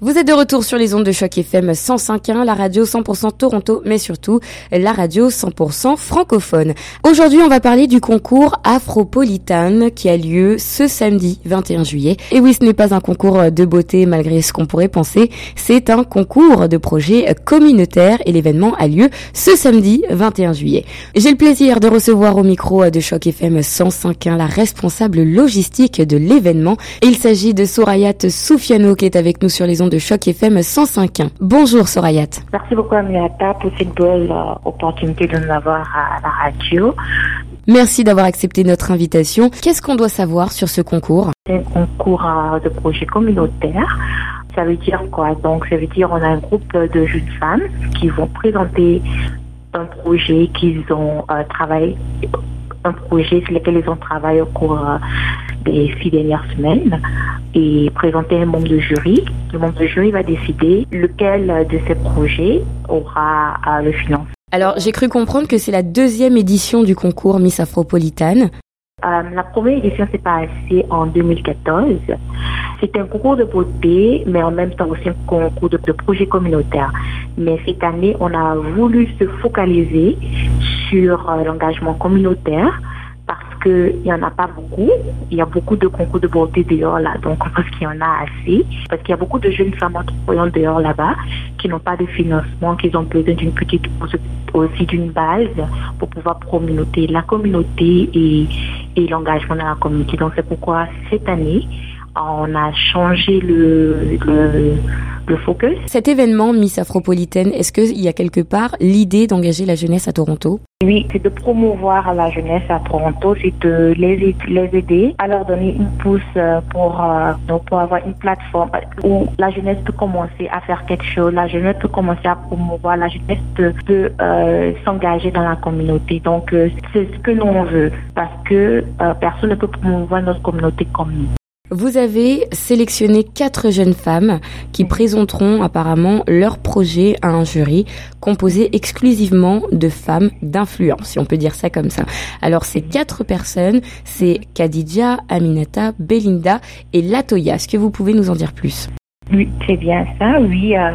Vous êtes de retour sur les ondes de choc FM 105.1, la radio 100% Toronto, mais surtout la radio 100% francophone. Aujourd'hui, on va parler du concours Afropolitan qui a lieu ce samedi 21 juillet. Et oui, ce n'est pas un concours de beauté malgré ce qu'on pourrait penser, c'est un concours de projet communautaire et l'événement a lieu ce samedi 21 juillet. J'ai le plaisir de recevoir au micro de choc FM 105.1 la responsable logistique de l'événement. Il s'agit de Sorayat Soufiano qui est avec nous sur les ondes de Choc FM 105.1. Bonjour Sorayat. Merci beaucoup Amiata pour cette belle euh, opportunité de nous avoir à la radio. Merci d'avoir accepté notre invitation. Qu'est-ce qu'on doit savoir sur ce concours? C'est un concours euh, de projet communautaire. Ça veut dire quoi? Donc ça veut dire on a un groupe de jeunes femmes qui vont présenter un projet qu'ils ont euh, travaillé un projet sur lequel ils ont travaillé au cours des six dernières semaines et présenter un membre de jury. Le membre de jury va décider lequel de ces projets aura le financement. Alors, j'ai cru comprendre que c'est la deuxième édition du concours Miss Afropolitane. Euh, la première édition s'est passée en 2014. C'est un concours de beauté, mais en même temps aussi un concours de, de projet communautaire. Mais cette année, on a voulu se focaliser sur euh, l'engagement communautaire qu'il n'y en a pas beaucoup. Il y a beaucoup de concours de beauté dehors là, donc on pense qu'il y en a assez. Parce qu'il y a beaucoup de jeunes femmes entrepreneurs dehors là-bas qui n'ont pas de financement, qui ont besoin d'une petite, aussi d'une base pour pouvoir promouvoir la communauté et, l'engagement dans la communauté. Donc c'est pourquoi cette année, on a changé le, le, focus. Cet événement Miss Afropolitaine, est-ce qu'il y a quelque part l'idée d'engager la jeunesse à Toronto? Oui, c'est de promouvoir la jeunesse à Toronto, c'est de les, les aider à leur donner une pousse euh, pour, euh, pour avoir une plateforme où la jeunesse peut commencer à faire quelque chose, la jeunesse peut commencer à promouvoir, la jeunesse peut, peut euh, s'engager dans la communauté. Donc, euh, c'est ce que l'on veut parce que personne ne peut promouvoir notre communauté comme nous. Vous avez sélectionné quatre jeunes femmes qui présenteront apparemment leur projet à un jury composé exclusivement de femmes d'influence, si on peut dire ça comme ça. Alors ces quatre personnes, c'est Khadija, Aminata, Belinda et Latoya. Est-ce que vous pouvez nous en dire plus? Oui, c'est bien ça, oui. Euh,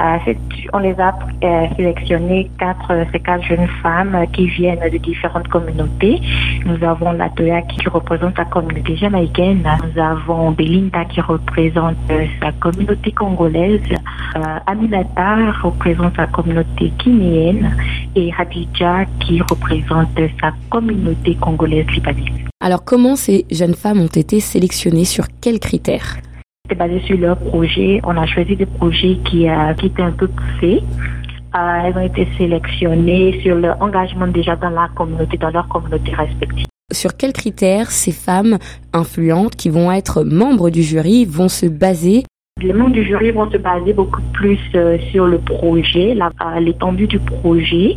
euh, on les a euh, sélectionné quatre, ces quatre jeunes femmes qui viennent de différentes communautés. Nous avons Latoya qui représente la communauté jamaïcaine. Nous avons Belinda qui représente sa communauté congolaise. Aminata représente sa communauté guinéenne et Hadija qui représente sa communauté congolaise libanaise. Alors comment ces jeunes femmes ont été sélectionnées? Sur quels critères? C'est basé sur leur projet. On a choisi des projets qui, euh, qui étaient un peu poussés. Euh, elles ont été sélectionnées sur leur engagement déjà dans la communauté, dans leur communauté respective. Sur quels critères ces femmes influentes qui vont être membres du jury vont se baser les membres du jury vont se baser beaucoup plus euh, sur le projet, l'étendue du projet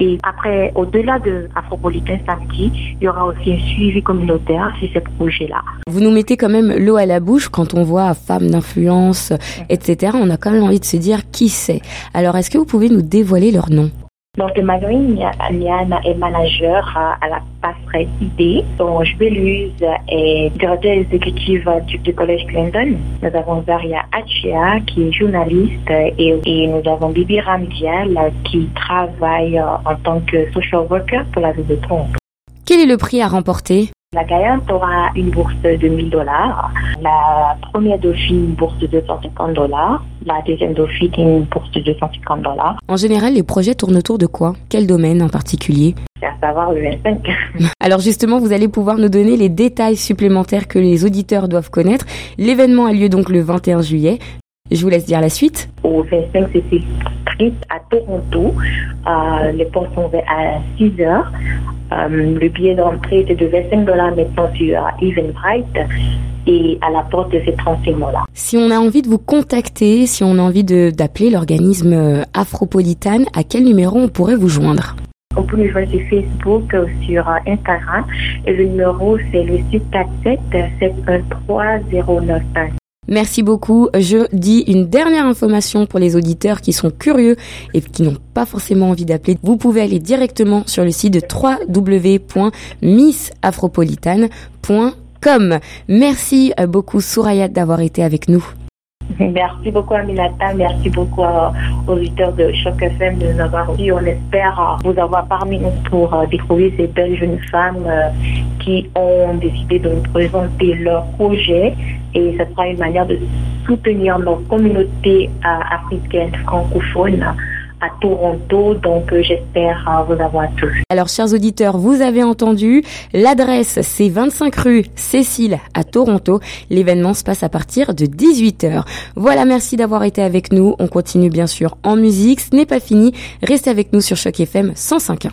et après, au-delà de Afropolitain samedi, il y aura aussi un suivi communautaire sur ces projets-là. Vous nous mettez quand même l'eau à la bouche quand on voit femmes d'influence, etc. On a quand même envie de se dire qui c'est. Alors, est-ce que vous pouvez nous dévoiler leur nom? Donc, Marine Liana est manager à la passerelle ID. Donc, Jubeluse est directeur exécutif du, Collège Clinton. Nous avons Zaria Achia qui est journaliste et, nous avons Bibi Ramdial qui travaille en tant que social worker pour la ville de Toronto. Quel est le prix à remporter? La gagnante aura une bourse de 1000 dollars. La première dauphine, une bourse de 250 dollars. La deuxième dauphine, une bourse de 250 dollars. En général, les projets tournent autour de quoi? Quel domaine en particulier? C'est à savoir le 25. Alors justement, vous allez pouvoir nous donner les détails supplémentaires que les auditeurs doivent connaître. L'événement a lieu donc le 21 juillet. Je vous laisse dire la suite. Au 25, c'est à Toronto. Euh, les portes sont ouvertes à 6 heures. Euh, le billet d'entrée était de 25 dollars maintenant sur Eventbrite et à la porte de ces 35 là Si on a envie de vous contacter, si on a envie d'appeler l'organisme euh, Afropolitane, à quel numéro on pourrait vous joindre? On peut nous joindre sur Facebook, ou sur Instagram. Et le numéro, c'est le 647 713 095. Merci beaucoup. Je dis une dernière information pour les auditeurs qui sont curieux et qui n'ont pas forcément envie d'appeler. Vous pouvez aller directement sur le site de www.missafropolitane.com. Merci beaucoup Sourayat d'avoir été avec nous. Merci beaucoup Aminata, merci beaucoup aux auditeurs de Choc FM de nous avoir eu. On espère vous avoir parmi nous pour découvrir ces belles jeunes femmes qui ont décidé de nous présenter leur projet. Et ce sera une manière de soutenir nos communautés africaines francophones à Toronto. Donc, euh, j'espère euh, vous avoir tous. Alors, chers auditeurs, vous avez entendu. L'adresse, c'est 25 rue Cécile à Toronto. L'événement se passe à partir de 18h. Voilà, merci d'avoir été avec nous. On continue bien sûr en musique. Ce n'est pas fini. Restez avec nous sur Choc FM 105.1.